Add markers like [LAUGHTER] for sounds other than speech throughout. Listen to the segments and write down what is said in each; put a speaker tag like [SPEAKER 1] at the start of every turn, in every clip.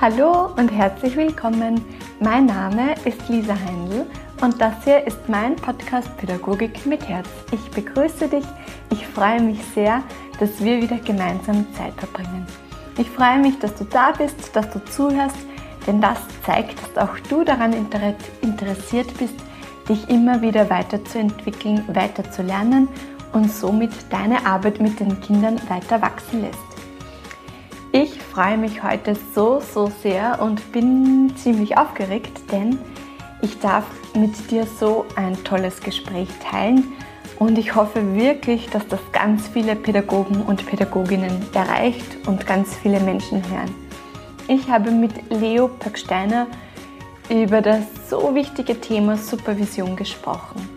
[SPEAKER 1] Hallo und herzlich willkommen. Mein Name ist Lisa Heindl und das hier ist mein Podcast Pädagogik mit Herz. Ich begrüße dich. Ich freue mich sehr, dass wir wieder gemeinsam Zeit verbringen. Ich freue mich, dass du da bist, dass du zuhörst, denn das zeigt, dass auch du daran interessiert bist, dich immer wieder weiterzuentwickeln, weiterzulernen und somit deine Arbeit mit den Kindern weiter wachsen lässt. Ich freue mich heute so, so sehr und bin ziemlich aufgeregt, denn ich darf mit dir so ein tolles Gespräch teilen und ich hoffe wirklich, dass das ganz viele Pädagogen und Pädagoginnen erreicht und ganz viele Menschen hören. Ich habe mit Leo Packsteiner über das so wichtige Thema Supervision gesprochen.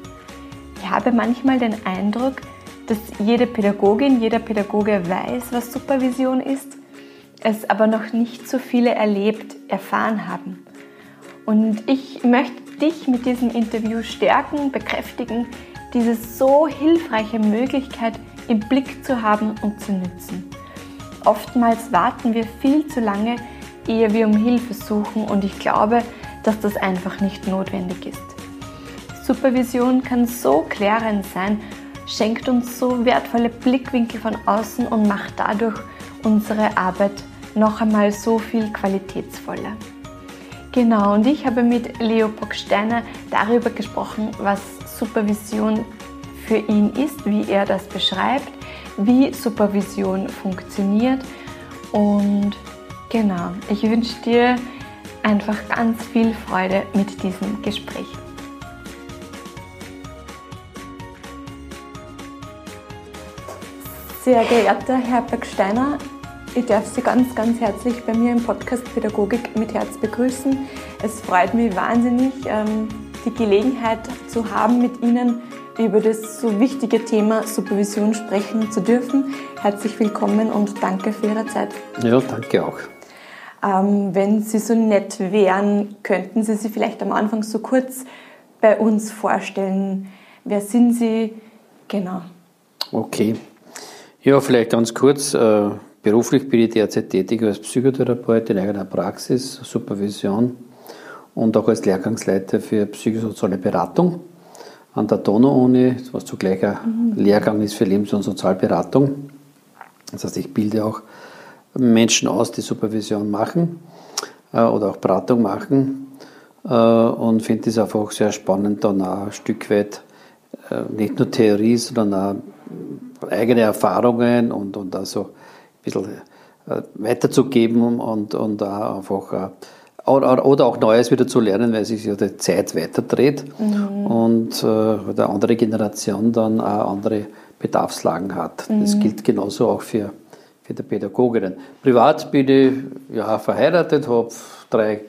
[SPEAKER 1] Ich habe manchmal den Eindruck, dass jede Pädagogin, jeder Pädagoge weiß, was Supervision ist, es aber noch nicht so viele erlebt, erfahren haben. Und ich möchte dich mit diesem Interview stärken, bekräftigen, diese so hilfreiche Möglichkeit im Blick zu haben und zu nutzen. Oftmals warten wir viel zu lange, ehe wir um Hilfe suchen und ich glaube, dass das einfach nicht notwendig ist. Supervision kann so klärend sein, schenkt uns so wertvolle Blickwinkel von außen und macht dadurch unsere Arbeit noch einmal so viel qualitätsvoller. Genau, und ich habe mit Leo Bocksteiner darüber gesprochen, was Supervision für ihn ist, wie er das beschreibt, wie Supervision funktioniert und genau, ich wünsche dir einfach ganz viel Freude mit diesem Gespräch. Sehr geehrter Herr Bergsteiner, ich darf Sie ganz, ganz herzlich bei mir im Podcast Pädagogik mit Herz begrüßen. Es freut mich wahnsinnig, ähm, die Gelegenheit zu haben, mit Ihnen über das so wichtige Thema Supervision sprechen zu dürfen. Herzlich willkommen und danke für Ihre Zeit.
[SPEAKER 2] Ja, danke auch.
[SPEAKER 1] Ähm, wenn Sie so nett wären, könnten Sie sich vielleicht am Anfang so kurz bei uns vorstellen. Wer sind Sie? Genau.
[SPEAKER 2] Okay. Ja, vielleicht ganz kurz. Äh, beruflich bin ich derzeit tätig als Psychotherapeut in eigener Praxis, Supervision und auch als Lehrgangsleiter für psychosoziale Beratung an der Donau-Uni, was zugleich ein mhm. Lehrgang ist für Lebens- und Sozialberatung. Das heißt, ich bilde auch Menschen aus, die Supervision machen äh, oder auch Beratung machen äh, und finde es einfach sehr spannend, dann auch ein Stück weit äh, nicht nur Theorie, sondern auch eigene Erfahrungen und, und also bisschen äh, weiterzugeben und, und auch einfach äh, oder, oder auch Neues wieder zu lernen, weil sich ja die Zeit weiterdreht mhm. und äh, eine andere Generation dann auch andere Bedarfslagen hat. Mhm. Das gilt genauso auch für für die Pädagoginnen. Privat bin ich ja, verheiratet, habe drei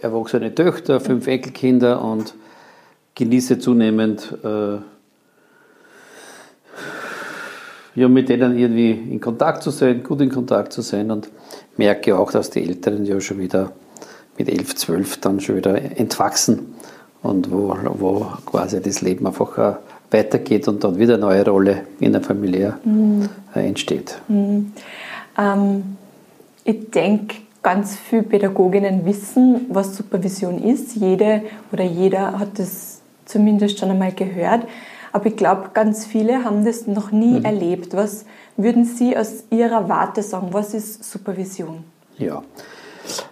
[SPEAKER 2] erwachsene Töchter, fünf Enkelkinder und genieße zunehmend äh, ja, mit denen irgendwie in Kontakt zu sein, gut in Kontakt zu sein und merke auch, dass die Älteren ja schon wieder mit elf, zwölf dann schon wieder entwachsen und wo, wo quasi das Leben einfach weitergeht und dann wieder eine neue Rolle in der Familie mhm. entsteht. Mhm.
[SPEAKER 1] Ähm, ich denke, ganz viele Pädagoginnen wissen, was Supervision ist. Jede oder jeder hat das zumindest schon einmal gehört. Aber ich glaube, ganz viele haben das noch nie mhm. erlebt. Was würden Sie aus Ihrer Warte sagen? Was ist Supervision?
[SPEAKER 2] Ja,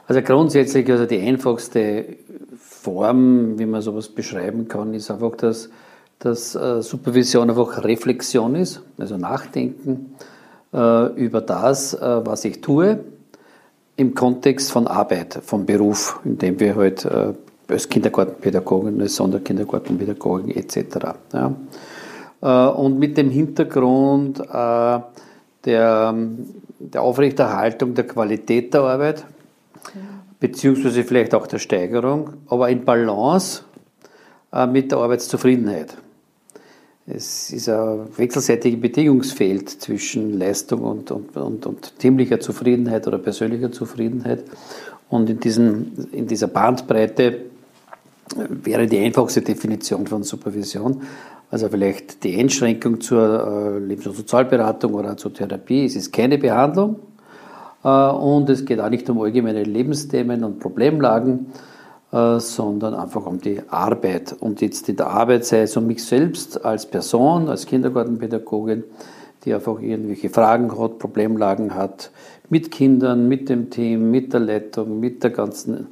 [SPEAKER 2] also grundsätzlich, also die einfachste Form, wie man sowas beschreiben kann, ist einfach, dass, dass äh, Supervision einfach Reflexion ist, also Nachdenken äh, über das, äh, was ich tue, im Kontext von Arbeit, vom Beruf, in dem wir halt als Kindergartenpädagogen, als Sonderkindergartenpädagogen etc. Ja. Und mit dem Hintergrund der, der Aufrechterhaltung der Qualität der Arbeit, beziehungsweise vielleicht auch der Steigerung, aber in Balance äh, mit der Arbeitszufriedenheit. Es ist ein wechselseitiges Bedingungsfeld zwischen Leistung und, und, und, und teamlicher Zufriedenheit oder persönlicher Zufriedenheit. Und in, diesen, in dieser Bandbreite wäre die einfachste Definition von Supervision, also vielleicht die Einschränkung zur äh, Lebens- und Sozialberatung oder zur Therapie. Es ist keine Behandlung, Und es geht auch nicht um allgemeine Lebensthemen und Problemlagen, sondern einfach um die Arbeit. Und jetzt in der Arbeit sei es um mich selbst als Person, als Kindergartenpädagogin, die einfach irgendwelche Fragen hat, Problemlagen hat, mit Kindern, mit dem Team, mit der Leitung, mit der ganzen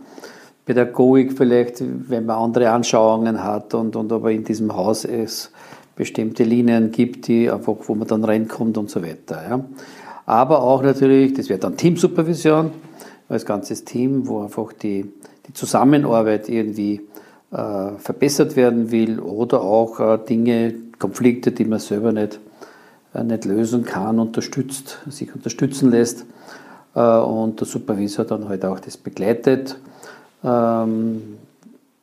[SPEAKER 2] Pädagogik vielleicht, wenn man andere Anschauungen hat und, und aber in diesem Haus es bestimmte Linien gibt, die einfach, wo man dann reinkommt und so weiter. Ja. Aber auch natürlich, das wäre dann Teamsupervision, als ganzes Team, wo einfach die, die Zusammenarbeit irgendwie äh, verbessert werden will oder auch äh, Dinge, Konflikte, die man selber nicht äh, nicht lösen kann, unterstützt, sich unterstützen lässt äh, und der Supervisor dann halt auch das begleitet. Ähm,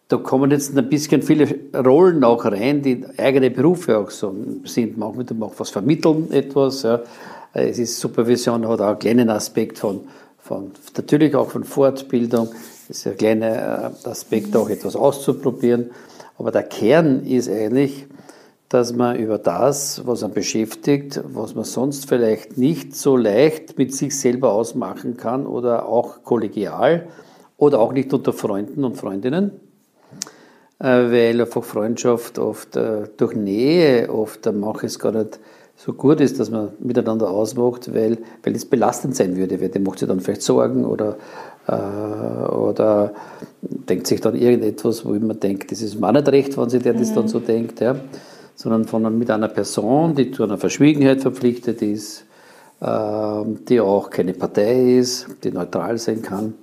[SPEAKER 2] da kommen jetzt ein bisschen viele Rollen auch rein, die eigene Berufe auch so sind. Manchmal macht was vermitteln etwas. Ja. Es ist Supervision hat auch einen kleinen Aspekt von, von natürlich auch von Fortbildung. Es ist ein kleiner äh, Aspekt auch etwas auszuprobieren. Aber der Kern ist eigentlich, dass man über das, was man beschäftigt, was man sonst vielleicht nicht so leicht mit sich selber ausmachen kann oder auch kollegial oder auch nicht unter Freunden und Freundinnen, äh, weil einfach Freundschaft oft äh, durch Nähe oft manches gar nicht so gut ist, dass man miteinander ausmacht, weil, weil es belastend sein würde, weil der macht sich dann vielleicht Sorgen oder, äh, oder denkt sich dann irgendetwas, wo man denkt, das ist mir nicht recht, wenn sich der mhm. das dann so denkt. Ja sondern von, mit einer Person, die zu einer Verschwiegenheit verpflichtet ist, äh, die auch keine Partei ist, die neutral sein kann,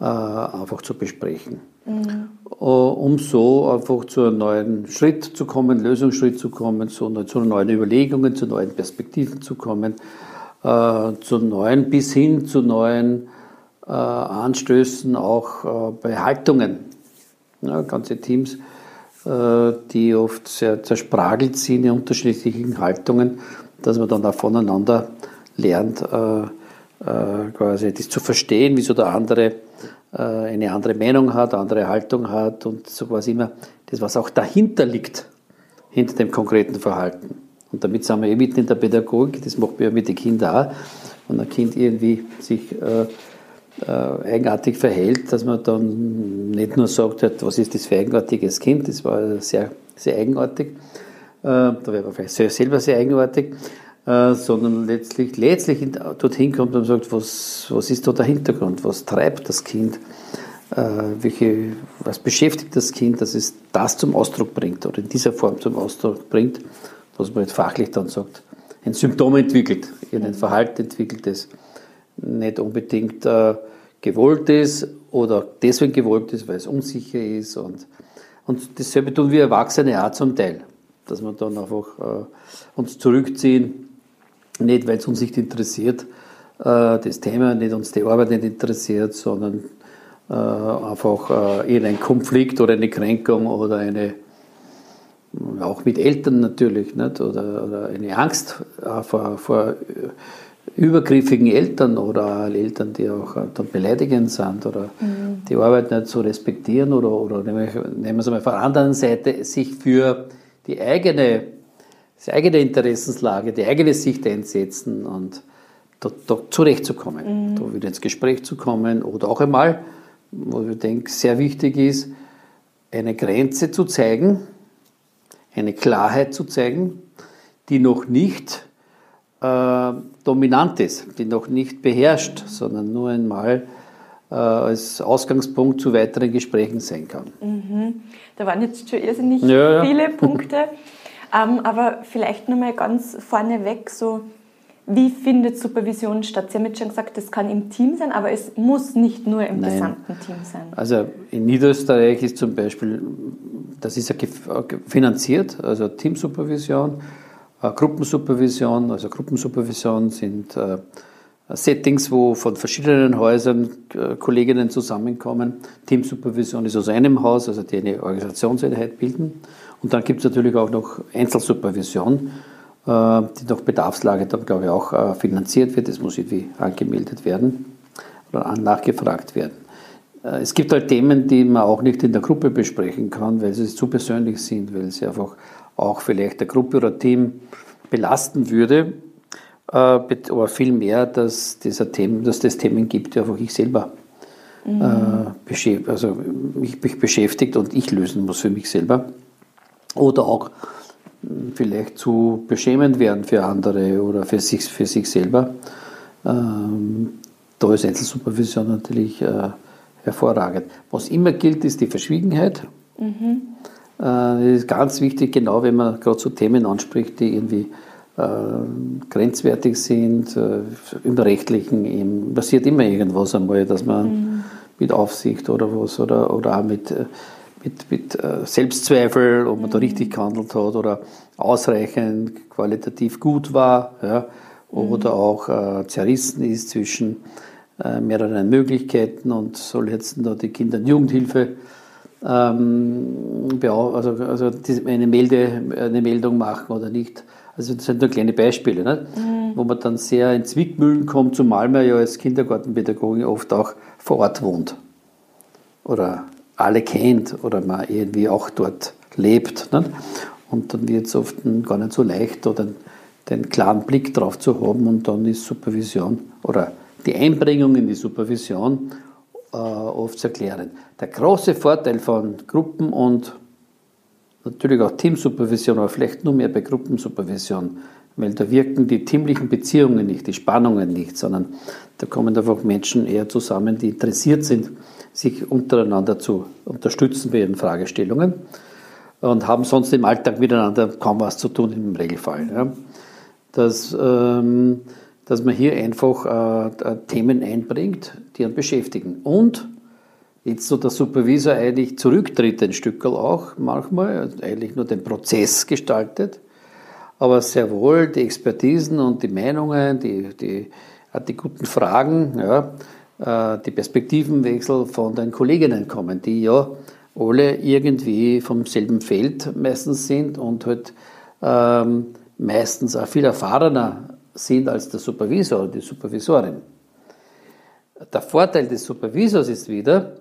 [SPEAKER 2] äh, einfach zu besprechen. Mhm. Um so einfach zu einem neuen Schritt zu kommen, Lösungsschritt zu kommen, zu, zu neuen Überlegungen, zu neuen Perspektiven zu kommen, äh, zu neuen bis hin zu neuen äh, Anstößen auch äh, bei Haltungen. Ja, ganze Teams die oft sehr zerspragelt sind in unterschiedlichen Haltungen, dass man dann auch voneinander lernt, äh, äh, quasi das zu verstehen, wieso der andere eine andere Meinung hat, andere Haltung hat und so quasi immer das, was auch dahinter liegt, hinter dem konkreten Verhalten. Und damit sind wir eh mitten in der Pädagogik, das macht man ja mit den Kindern auch. Wenn ein Kind irgendwie sich äh, äh, eigenartig verhält, dass man dann nicht nur sagt, was ist das für ein eigenartiges Kind, das war sehr, sehr eigenartig, äh, da wäre man vielleicht selber sehr eigenartig, äh, sondern letztlich, letztlich dorthin kommt und sagt, was, was ist da der Hintergrund, was treibt das Kind, welche, was beschäftigt das Kind, dass es das zum Ausdruck bringt oder in dieser Form zum Ausdruck bringt, was man jetzt fachlich dann sagt, ein Symptom entwickelt, ein Verhalten entwickelt, das nicht unbedingt äh, gewollt ist oder deswegen gewollt ist, weil es unsicher ist. Und, und dasselbe tun wir Erwachsene auch zum Teil, dass wir dann einfach äh, uns zurückziehen, nicht weil es uns nicht interessiert, äh, das Thema, nicht uns die Arbeit nicht interessiert, sondern äh, einfach äh, in einen Konflikt oder eine Kränkung oder eine auch mit Eltern natürlich, nicht? Oder, oder eine Angst äh, vor, vor übergriffigen Eltern oder Eltern, die auch dann beleidigend sind oder mhm. die Arbeit nicht so respektieren oder, oder nehmen wir es mal von der anderen Seite, sich für die eigene, die eigene Interessenslage, die eigene Sicht einsetzen und da, da zurechtzukommen, mhm. da wieder ins Gespräch zu kommen oder auch einmal, wo ich denke, sehr wichtig ist, eine Grenze zu zeigen, eine Klarheit zu zeigen, die noch nicht äh, dominant ist, die noch nicht beherrscht, sondern nur einmal äh, als Ausgangspunkt zu weiteren Gesprächen sein kann.
[SPEAKER 1] Mhm. Da waren jetzt schon irrsinnig ja, viele ja. [LAUGHS] Punkte, ähm, aber vielleicht nochmal ganz vorneweg so, wie findet Supervision statt? Sie haben jetzt schon gesagt, das kann im Team sein, aber es muss nicht nur im Nein. gesamten Team sein.
[SPEAKER 2] Also in Niederösterreich ist zum Beispiel, das ist ja finanziert, also Teamsupervision äh, Gruppensupervision. Also Gruppensupervision sind äh, Settings, wo von verschiedenen Häusern äh, Kolleginnen zusammenkommen. Teamsupervision ist aus einem Haus, also die eine Organisationseinheit bilden. Und dann gibt es natürlich auch noch Einzelsupervision, die nach Bedarfslage dann, glaube ich, auch finanziert wird. Das muss irgendwie angemeldet werden oder nachgefragt werden. Es gibt halt Themen, die man auch nicht in der Gruppe besprechen kann, weil sie zu persönlich sind, weil sie einfach auch vielleicht der Gruppe oder Team belasten würde. äh, aber viel mehr, dass, dieser Themen, dass das Themen gibt, die einfach ich selber mhm. äh, also mich, mich beschäftigt und ich lösen muss für mich selber. Oder auch hm, vielleicht zu beschämend werden für andere oder für sich, für sich selber. Ähm, da ist Einzelsupervision natürlich äh, hervorragend. Was immer gilt, ist die Verschwiegenheit. Mhm. Äh, das ist ganz wichtig, genau wenn man gerade so Themen anspricht, die irgendwie äh, grenzwertig sind, äh, im Rechtlichen eben, passiert immer irgendwas einmal, dass man mhm. mit Aufsicht oder was oder, oder auch mit, äh, mit, mit äh, Selbstzweifel, ob man mhm. da richtig gehandelt hat oder ausreichend qualitativ gut war ja, oder mhm. auch äh, zerrissen ist zwischen äh, mehreren Möglichkeiten und soll jetzt da die Kinder- und Jugendhilfe ähm, also, also eine, Melde, eine Meldung machen oder nicht. Also das sind nur kleine Beispiele, ne? Mhm. wo man dann sehr in Zwickmühlen kommt, zumal man ja als Kindergartenpädagogin oft auch vor Ort wohnt oder alle kennt oder man irgendwie auch dort lebt. Ne? Und dann wird es oft gar nicht so leicht, oder den klaren Blick drauf zu haben und dann ist Supervision oder die Einbringung in die Supervision äh, oft zu erklären. Der große Vorteil von Gruppen- und natürlich auch Teamsupervision, aber vielleicht nur mehr bei Gruppensupervision, weil da wirken die teamlichen Beziehungen nicht, die Spannungen nicht, sondern da kommen einfach Menschen eher zusammen, die interessiert sind, sich untereinander zu unterstützen bei ihren Fragestellungen und haben sonst im Alltag miteinander kaum was zu tun im Regelfall. Ja. Dass, ähm, dass man hier einfach äh, Themen einbringt, die einen beschäftigen. Und jetzt so der Supervisor eigentlich zurücktritt ein Stück auch manchmal, also eigentlich nur den Prozess gestaltet, aber sehr wohl die Expertisen und die Meinungen, die, die, die guten Fragen, ja, äh, die Perspektivenwechsel von den Kolleginnen kommen, die ja alle irgendwie vom selben Feld meistens sind und halt ähm, meistens auch viel erfahrener sind als der Supervisor oder die Supervisorin. Der Vorteil des Supervisors ist wieder,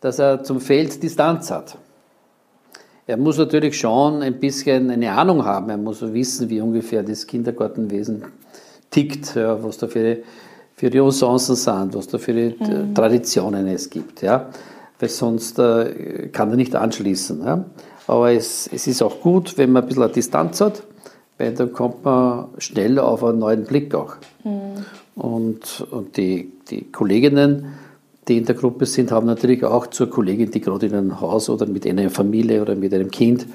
[SPEAKER 2] dass er zum Feld Distanz hat. Er muss natürlich schon ein bisschen eine Ahnung haben, er muss wissen, wie ungefähr das Kindergartenwesen tickt, ja, was da für, für die Usancen sind, was da für die mhm. Traditionen es gibt. Ja. Weil sonst äh, kann er nicht anschließen. Ja. Aber es, es ist auch gut, wenn man ein bisschen eine Distanz hat, weil dann kommt man schnell auf einen neuen Blick auch. Mhm. Und, und die, die Kolleginnen, die in der Gruppe sind, haben natürlich auch zur Kollegin, die gerade in einem Haus oder mit einer Familie oder mit einem Kind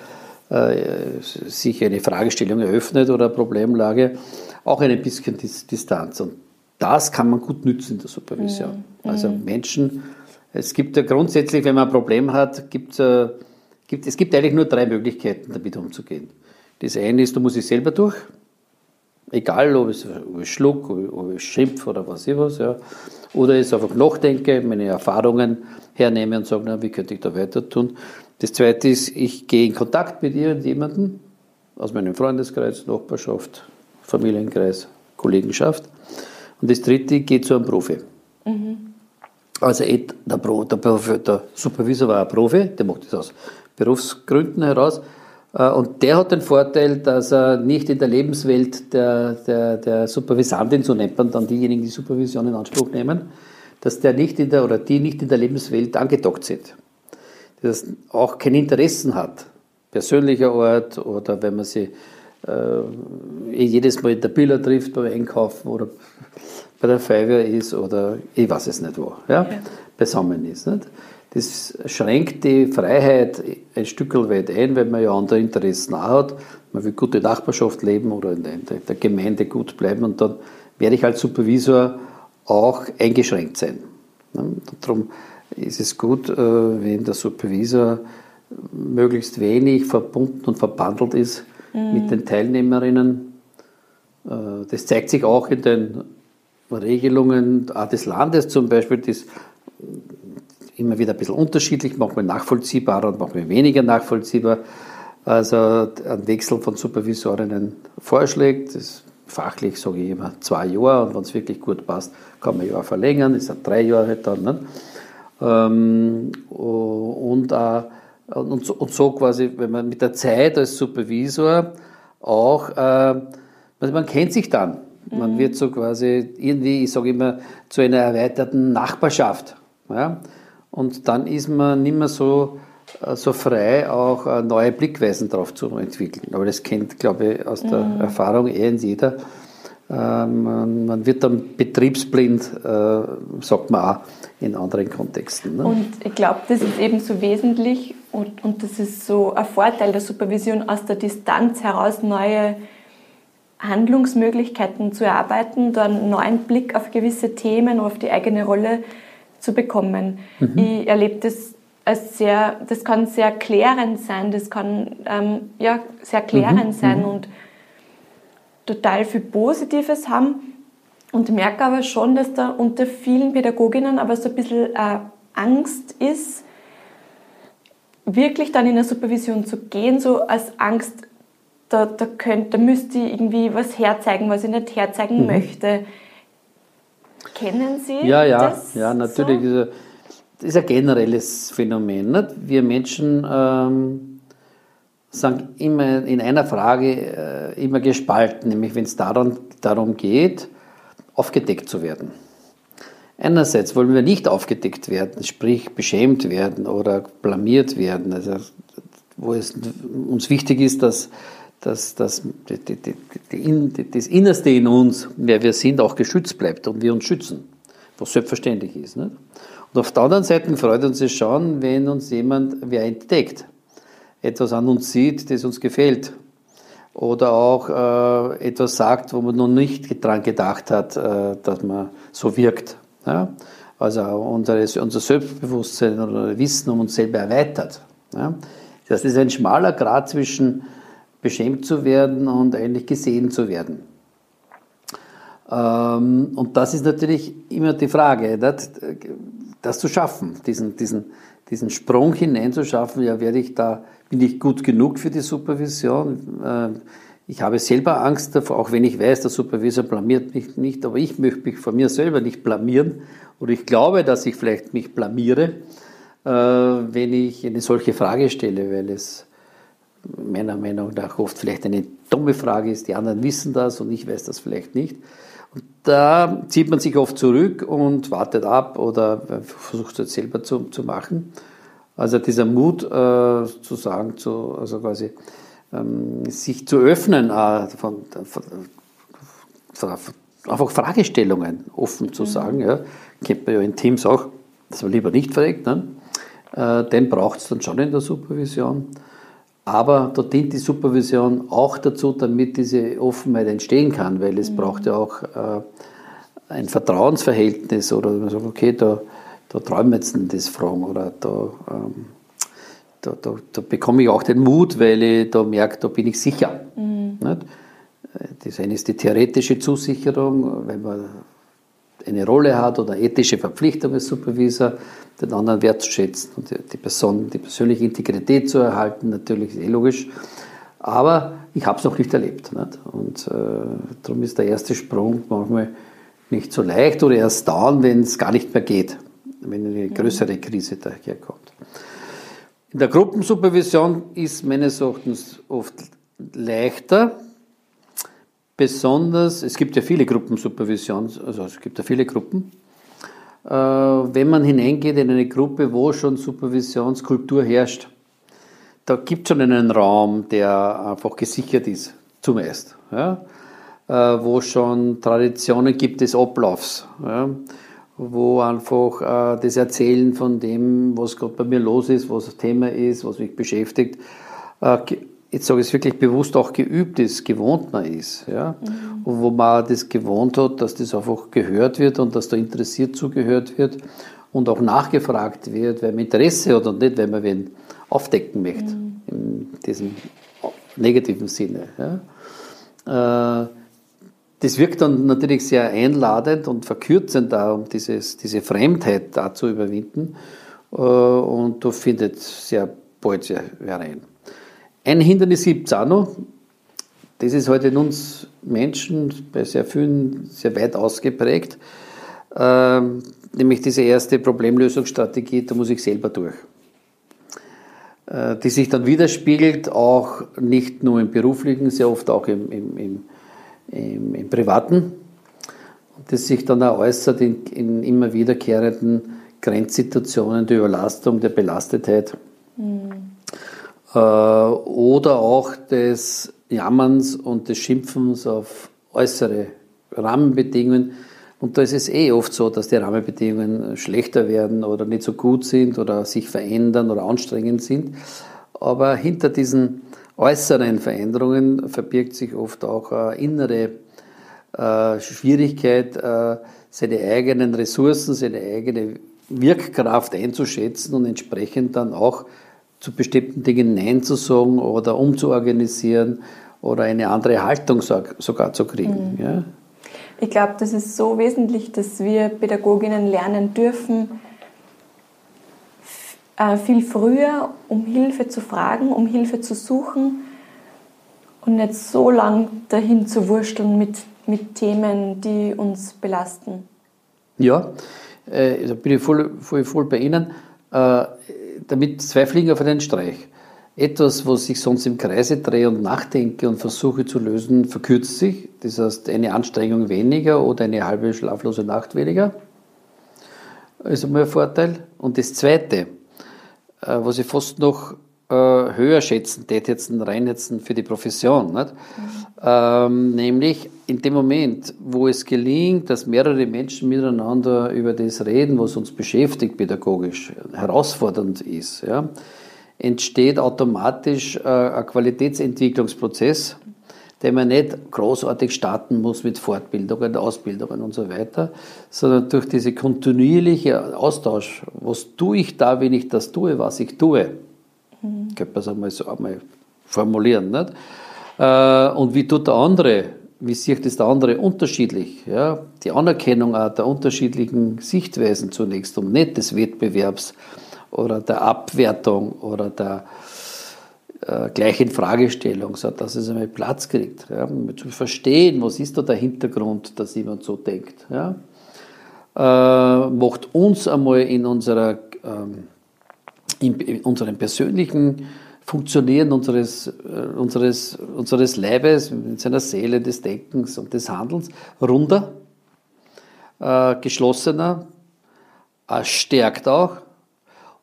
[SPEAKER 2] äh, sich eine Fragestellung eröffnet oder eine Problemlage, auch ein bisschen Distanz. Und das kann man gut nützen in der Supervision. Mhm. Also mhm. Menschen, es gibt ja grundsätzlich, wenn man ein Problem hat, gibt, äh, gibt, es gibt eigentlich nur drei Möglichkeiten, damit umzugehen. Das eine ist, du musst dich selber durch, egal ob ich, ob ich schluck, ob ich schimpf oder was ich was, ja. Oder ich einfach nachdenke, meine Erfahrungen hernehme und sage, na, wie könnte ich da weiter tun. Das zweite ist, ich gehe in Kontakt mit irgendjemandem aus meinem Freundeskreis, Nachbarschaft, Familienkreis, Kollegenschaft. Und das dritte, gehe zu einem Profi. Mhm. Also der, Pro, der, der Supervisor war ein Profi, der macht das aus Berufsgründen heraus. Äh, und der hat den Vorteil, dass er nicht in der Lebenswelt der, der, der Supervisantin, so nennt man dann diejenigen, die Supervision in Anspruch nehmen, dass der nicht in der, oder die nicht in der Lebenswelt angedockt sind. Das auch kein Interessen hat, persönlicher Art oder wenn man sie äh, jedes Mal in der Billa trifft beim Einkaufen oder [LAUGHS] bei der Feuerwehr ist oder ich weiß es nicht wo, ja, ja. beisammen ist. Nicht? Das schränkt die Freiheit ein Stück weit ein, weil man ja andere Interessen auch hat. Man will gute Nachbarschaft leben oder in der Gemeinde gut bleiben und dann werde ich als Supervisor auch eingeschränkt sein. Und darum ist es gut, äh, wenn der Supervisor möglichst wenig verbunden und verbandelt ist mit den Teilnehmerinnen. Äh, das zeigt sich auch in den Regelungen des Landes zum Beispiel, das immer wieder ein bisschen unterschiedlich, manchmal nachvollziehbarer und manchmal weniger nachvollziehbar. Also ein Wechsel von Supervisorinnen vorschlägt, das fachlich sage ich immer zwei Jahre und wenn es wirklich gut passt, kann man ein Jahr verlängern, ist drei Jahre dann. Ne? Ähm, und, äh, und, so, und, so, quasi, wenn man mit der Zeit als Supervisor auch, äh, also man kennt sich dann Man mhm. wird so quasi irgendwie, ich sage immer, zu einer erweiterten Nachbarschaft. Ja? Und dann ist man nicht mehr so, äh, so frei, auch äh, neue Blickweisen darauf zu entwickeln. Aber das kennt, glaube ich, aus der mhm. Erfahrung eh jeder. Ähm, man wird dann betriebsblind, äh, sagt man auch in anderen Kontexten.
[SPEAKER 1] Ne? Und ich glaube, das ist eben so wesentlich und, und das ist so ein Vorteil der Supervision, aus der Distanz heraus neue Handlungsmöglichkeiten zu erarbeiten, dann einen neuen Blick auf gewisse Themen, auf die eigene Rolle zu bekommen. Mhm. Ich erlebe das als sehr, das kann sehr klärend sein, das kann ähm, ja, sehr klärend mhm. sein mhm. und total viel Positives haben und merke aber schon, dass da unter vielen Pädagoginnen aber so ein bisschen äh, Angst ist, wirklich dann in eine Supervision zu gehen, so als Angst, da, da, könnt, da müsste ich irgendwie was herzeigen, was ich nicht herzeigen mhm. möchte. Kennen Sie
[SPEAKER 2] ja, ja, das? Ja, natürlich. So? Das ist ein generelles Phänomen. Nicht? Wir Menschen ähm, sind immer in einer Frage äh, immer gespalten, nämlich wenn es darum, darum geht, aufgedeckt zu werden. Einerseits wollen wir nicht aufgedeckt werden, sprich beschämt werden oder blamiert werden, also wo es uns wichtig ist, dass, dass, dass die, die, die, das Innerste in uns, wer wir sind, auch geschützt bleibt und wir uns schützen, was selbstverständlich ist. Nicht? Und auf der anderen Seite freut uns es schon, wenn uns jemand wer entdeckt etwas an uns sieht, das uns gefällt. Oder auch äh, etwas sagt, wo man noch nicht daran gedacht hat, äh, dass man so wirkt. Ja? Also unsere, unser Selbstbewusstsein oder Wissen um uns selber erweitert. Ja? Das ist ein schmaler Grad zwischen beschämt zu werden und eigentlich gesehen zu werden. Ähm, und das ist natürlich immer die Frage, das zu schaffen, diesen, diesen, diesen Sprung hineinzuschaffen, ja, werde ich da, bin ich gut genug für die Supervision? Ähm, ich habe selber Angst davor, auch wenn ich weiß, der Supervisor blamiert mich nicht, aber ich möchte mich von mir selber nicht blamieren. Oder ich glaube, dass ich vielleicht mich blamiere, äh, wenn ich eine solche Frage stelle, weil es meiner Meinung nach oft vielleicht eine dumme Frage ist. Die anderen wissen das und ich weiß das vielleicht nicht. Und da zieht man sich oft zurück und wartet ab oder versucht es selber zu, zu machen. Also dieser Mut äh, zu sagen, zu, also quasi ähm, sich zu öffnen, äh, von, von, von, einfach Fragestellungen offen zu mhm. sagen, ja, kennt man ja in Teams auch, dass man lieber nicht fragt, ne? äh, den braucht es dann schon in der Supervision. Aber da dient die Supervision auch dazu, damit diese Offenheit entstehen kann, weil es mhm. braucht ja auch äh, ein Vertrauensverhältnis oder man sagt, okay, da, da träumen jetzt das Fragen oder da, ähm, da, da, da, bekomme ich auch den Mut, weil ich da merke, da bin ich sicher. Mhm. Das eine ist die theoretische Zusicherung, wenn man eine Rolle hat oder ethische Verpflichtung als Supervisor, den anderen wertzuschätzen und die, Person, die persönliche Integrität zu erhalten, natürlich ist eh logisch. Aber ich habe es noch nicht erlebt. Nicht? Und äh, darum ist der erste Sprung manchmal nicht so leicht oder erst dann, wenn es gar nicht mehr geht, wenn eine größere Krise daherkommt. In der Gruppensupervision ist meines Erachtens oft leichter, besonders, es gibt ja viele Gruppensupervision, also es gibt ja viele Gruppen, äh, wenn man hineingeht in eine Gruppe, wo schon Supervisionskultur herrscht, da gibt es schon einen Raum, der einfach gesichert ist, zumeist. Ja? Äh, wo schon Traditionen gibt des Ablaufs, ja? Wo einfach äh, das Erzählen von dem, was gerade bei mir los ist, was das Thema ist, was mich beschäftigt, jetzt sage ich es wirklich bewusst, auch geübt ist, gewohnt man ist. Ja? Mhm. Und wo man das gewohnt hat, dass das einfach gehört wird und dass da interessiert zugehört wird und auch nachgefragt wird, man Interesse hat und nicht, weil man wen aufdecken möchte, mhm. in diesem negativen Sinne. Ja? Äh, das wirkt dann natürlich sehr einladend und verkürzend da, um dieses, diese Fremdheit da zu überwinden. Äh, und da findet sehr bald sehr herein. Ein Hindernis gibt es auch noch. Das ist heute in uns Menschen bei sehr vielen sehr weit ausgeprägt. Ähm, nämlich diese erste Problemlösungsstrategie, da muss ich selber durch. Äh, die sich dann widerspiegelt, auch nicht nur im beruflichen, sehr oft auch im, im, im, im, im Privaten. Und das sich dann auch äußert in, in immer wiederkehrenden Grenzsituationen der Überlastung, der Belastetheit. Mhm. Äh, oder auch des Jammerns und des Schimpfens auf äußere Rahmenbedingungen. Und da ist es eh oft so, dass die Rahmenbedingungen schlechter werden oder nicht so gut sind oder sich verändern oder anstrengend sind. Aber hinter diesen äußeren Veränderungen verbirgt sich oft auch eine innere äh, Schwierigkeit, äh, seine eigenen Ressourcen, seine eigene Wirkkraft einzuschätzen und entsprechend dann auch zu bestimmten Dingen Nein zu sagen oder umzuorganisieren oder eine andere Haltung sogar zu kriegen. Mhm. Ja?
[SPEAKER 1] Ich glaube, das ist so wesentlich, dass wir Pädagoginnen lernen dürfen, viel früher um Hilfe zu fragen, um Hilfe zu suchen und nicht so lang dahin zu wursteln mit, mit Themen, die uns belasten.
[SPEAKER 2] Ja, äh, da bin ich voll, voll, voll bei Ihnen. Äh, damit zwei Fliegen auf einen Streich. Etwas, was ich sonst im Kreise drehe und nachdenke und versuche zu lösen, verkürzt sich. Das heißt, eine Anstrengung weniger oder eine halbe schlaflose Nacht weniger. Das ist einmal ein Vorteil. Und das Zweite, äh, was ich fast noch äh, höher schätzen tät jetzt rein jetzt für die Profession. Nicht? Mhm. Ähm, nämlich in dem Moment, wo es gelingt, dass mehrere Menschen miteinander über das reden, was uns beschäftigt pädagogisch, herausfordernd ist, ja, entsteht automatisch äh, ein Qualitätsentwicklungsprozess, den man nicht großartig starten muss mit Fortbildungen, Ausbildungen und so weiter, sondern durch diese kontinuierliche Austausch, was tue ich da, wenn ich das tue, was ich tue, mhm. könnte man es einmal so einmal formulieren, nicht? Äh, und wie tut der andere, wie sieht es der andere unterschiedlich? Ja? Die Anerkennung auch der unterschiedlichen Sichtweisen zunächst um nicht des Wettbewerbs oder der Abwertung oder der äh, gleichen Fragestellung, so dass es einmal Platz kriegt. Ja? Zu verstehen, was ist da der Hintergrund, dass jemand so denkt. Ja? Äh, macht uns einmal in, unserer, ähm, in, in unserem persönlichen Funktionieren unseres, äh, unseres, unseres Leibes, in seiner Seele, des Denkens und des Handelns runder, äh, geschlossener, äh, stärkt auch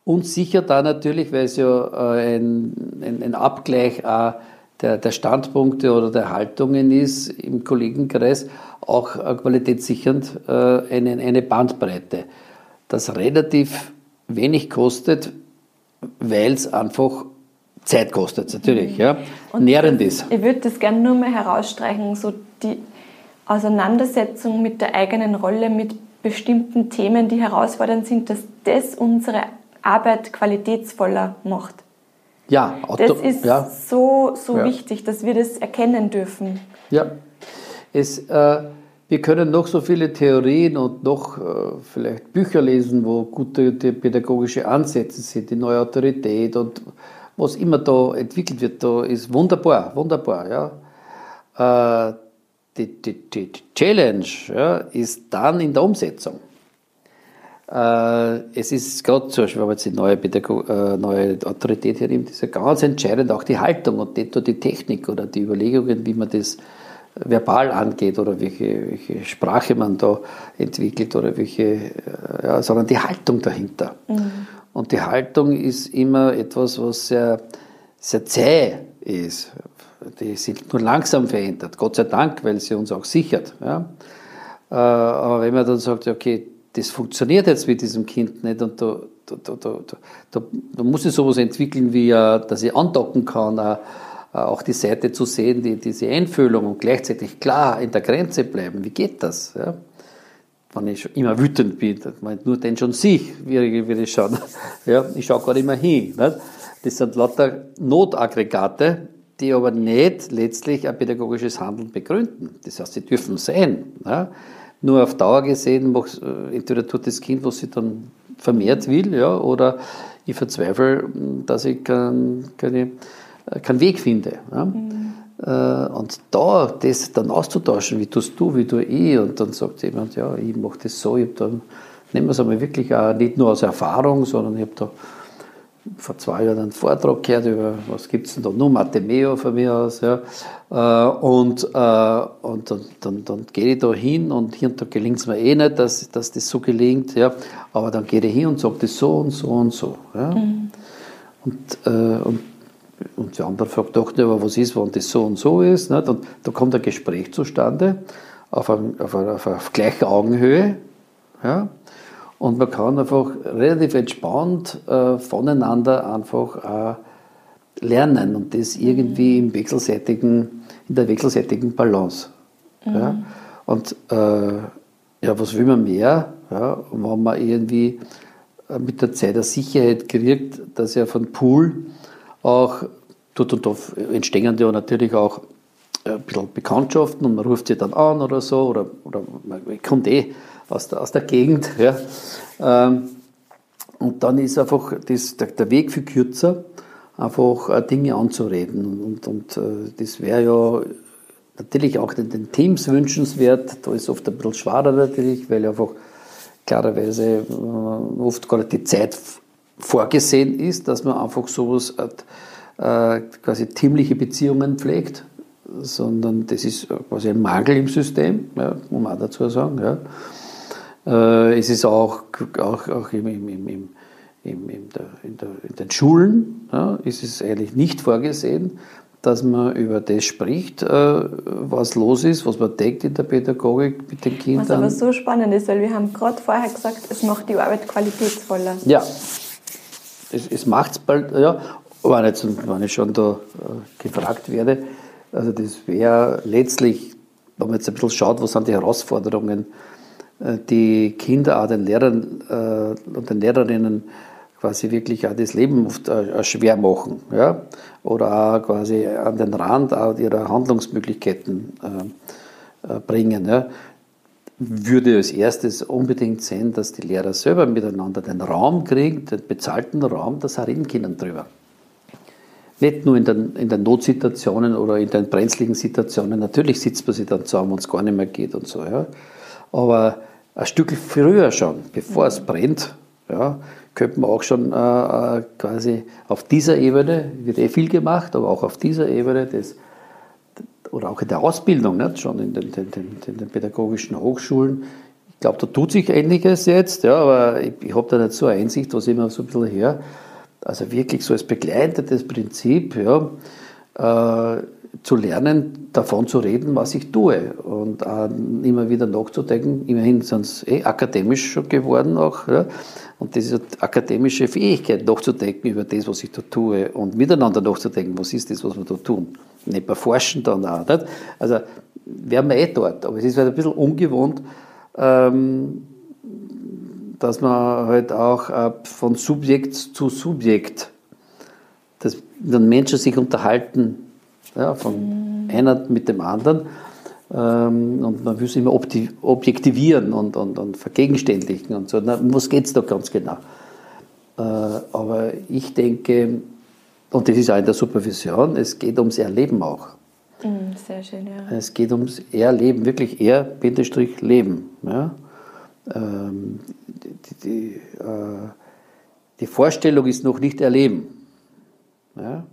[SPEAKER 2] und sicher da natürlich, weil es ja äh, ein, ein, ein, Abgleich äh, der, der Standpunkte oder der Haltungen ist im Kollegenkreis, auch äh, qualitätssichernd eine, eine Bandbreite, das relativ wenig kostet, weil es einfach Zeit kostet natürlich, ja. Und Nährend ist.
[SPEAKER 1] Ich würde das gerne nur mal herausstreichen, so die Auseinandersetzung mit der eigenen Rolle, mit bestimmten Themen, die herausfordernd sind, dass das unsere Arbeit qualitätsvoller macht.
[SPEAKER 2] Ja,
[SPEAKER 1] das ist ja. so, so ja. wichtig, dass wir das erkennen dürfen.
[SPEAKER 2] Ja, es, äh, wir können noch so viele Theorien und noch äh, vielleicht Bücher lesen, wo gute pädagogische Ansätze sind, die neue Autorität und was immer da entwickelt wird, da ist wunderbar, wunderbar. Ja. Äh, die, die, die Challenge ja, ist dann in der Umsetzung. Äh, es ist gerade zum Beispiel, wenn man jetzt die neue, Pädago äh, neue Autorität hernimmt, ist ja ganz entscheidend auch die Haltung und nicht nur die Technik oder die Überlegungen, wie man das verbal angeht oder welche, welche Sprache man da entwickelt oder welche, äh, ja, sondern die Haltung dahinter. Mhm. Und die Haltung ist immer etwas, was sehr, sehr zäh ist. Die sich nur langsam verändert. Gott sei Dank, weil sie uns auch sichert. Ja. Äh, aber wenn man dann sagt, okay, das funktioniert jetzt mit diesem Kind nicht und da, da, da, da, da, muss ich sowas entwickeln, wie, dass ich andocken kann, auch die Seite zu sehen, die, diese Einfühlung und gleichzeitig klar in der Grenze bleiben. Wie geht das? Ja? wenn ich immer wütend bin, man nur den schon sich, wie, ich schaue. [LAUGHS] Ja, ich schaue gar nicht mehr hin. Nicht? Das sind lauter Notaggregate, die aber nicht letztlich ein pädagogisches Handeln begründen. Das heißt, sie dürfen sein. Ja? Nur auf Dauer gesehen, äh, entweder tut das Kind, was sie dann vermehrt will, ja, oder ich verzweifle, dass ich keinen kein, kein Weg finde. Ja? Mhm. Äh, und da das dann auszutauschen, wie tust du, wie tue ich, und dann sagt jemand, ja, ich mache das so, ich habe dann, nehmen wir es einmal wirklich auch nicht nur aus Erfahrung, sondern ich habe da vor zwei Jahren einen Vortrag gehört über, was gibt es denn da, nur Matemeo von mir aus, ja. Äh, und, äh, und dann, dann, dann gehe ich da hin und hier und da gelingt es mir eh nicht, dass, dass das so gelingt, ja. Aber dann gehe ich hin und sage das so und so und so, ja. Mhm. Und, äh, und, und die andere fragt doch, aber was ist, wenn das so und so ist, nicht? Und da kommt ein Gespräch zustande auf, einem, auf, einer, auf, einer, auf gleicher Augenhöhe, ja. Und man kann einfach relativ entspannt äh, voneinander einfach äh, lernen und das irgendwie im wechselseitigen, in der wechselseitigen Balance. Mhm. Ja? Und äh, ja, was will man mehr, ja, wenn man irgendwie äh, mit der Zeit eine Sicherheit kriegt, dass ja von Pool auch, dort und da entstehen ja natürlich auch äh, ein bisschen Bekanntschaften und man ruft sie dann an oder so, oder, oder man kommt eh aus der, aus der Gegend. Ja. Ähm, und dann ist einfach das, der, der Weg viel kürzer, einfach äh, Dinge anzureden. Und, und äh, das wäre ja natürlich auch den, den, Teams wünschenswert. Da ist oft ein bisschen schwerer natürlich, weil einfach klarerweise äh, oft nicht die Zeit vorgesehen ist, dass man einfach sowas äh, quasi teamliche Beziehungen pflegt, sondern das ist quasi ein Mangel im System, ja, muss man auch dazu sagen. Ja. Äh, es ist auch, auch, auch im, im, im, im in, der, in, der, in, den Schulen ja, ist es eigentlich nicht vorgesehen, dass man über das spricht, äh, was los ist, was man denkt in der Pädagogik mit den Kindern. Was
[SPEAKER 1] aber so spannend ist, weil wir haben gerade vorher gesagt, es macht die Arbeit qualitätsvoller.
[SPEAKER 2] Ja, es, es macht es bald, ja, aber jetzt, wenn ich schon da äh, gefragt werde, also das wäre letztlich, wenn man jetzt ein bisschen schaut, was sind die Herausforderungen, die Kinder auch den Lehrern äh, und den Lehrerinnen quasi wirklich auch das Leben oft äh, schwer machen. Ja? Oder auch quasi an den Rand auch ihrer Handlungsmöglichkeiten bringen. Ja? Würde als erstes unbedingt sein, dass die Lehrer selber miteinander den Raum kriegen, den bezahlten Raum, dass sie reden können drüber. Nicht nur in den, in den Notsituationen oder in den brenzligen Situationen. Natürlich sitzt man sich dann zusammen, wenn es gar nicht mehr geht und so. Ja? Aber ein Stück früher schon, bevor es brennt, ja, könnte man auch schon äh, äh, quasi auf dieser Ebene, wird eh viel gemacht, aber auch auf dieser Ebene das, oder auch in der Ausbildung, nicht? schon in den, den, den, den pädagogischen Hochschulen. Ich glaube, da tut sich einiges jetzt, ja, aber ich, ich habe da nicht so eine Einsicht, was immer so ein bisschen her. Also wirklich so als begleitetes Prinzip, ja, äh, zu lernen, davon zu reden, was ich tue und immer wieder nachzudenken. Immerhin sind es eh akademisch geworden auch. Ja? Und diese akademische Fähigkeit, nachzudenken über das, was ich da tue und miteinander nachzudenken, was ist das, was wir da tun. Nicht bei Forschen dann auch. Nicht? Also wären wir eh dort, aber es ist halt ein bisschen ungewohnt, ähm, dass man halt auch äh, von Subjekt zu Subjekt, dass dann Menschen sich unterhalten ja, von mhm. einer mit dem anderen. Ähm, und man will es immer objektivieren und, und, und vergegenständlichen und so. Na, um was geht es da ganz genau? Äh, aber ich denke, und das ist auch in der Supervision, es geht ums Erleben auch.
[SPEAKER 1] Mhm, sehr schön, ja.
[SPEAKER 2] Es geht ums Erleben, wirklich Er-Leben. Ja? Ähm, die, die, äh, die Vorstellung ist noch nicht Erleben. Ja?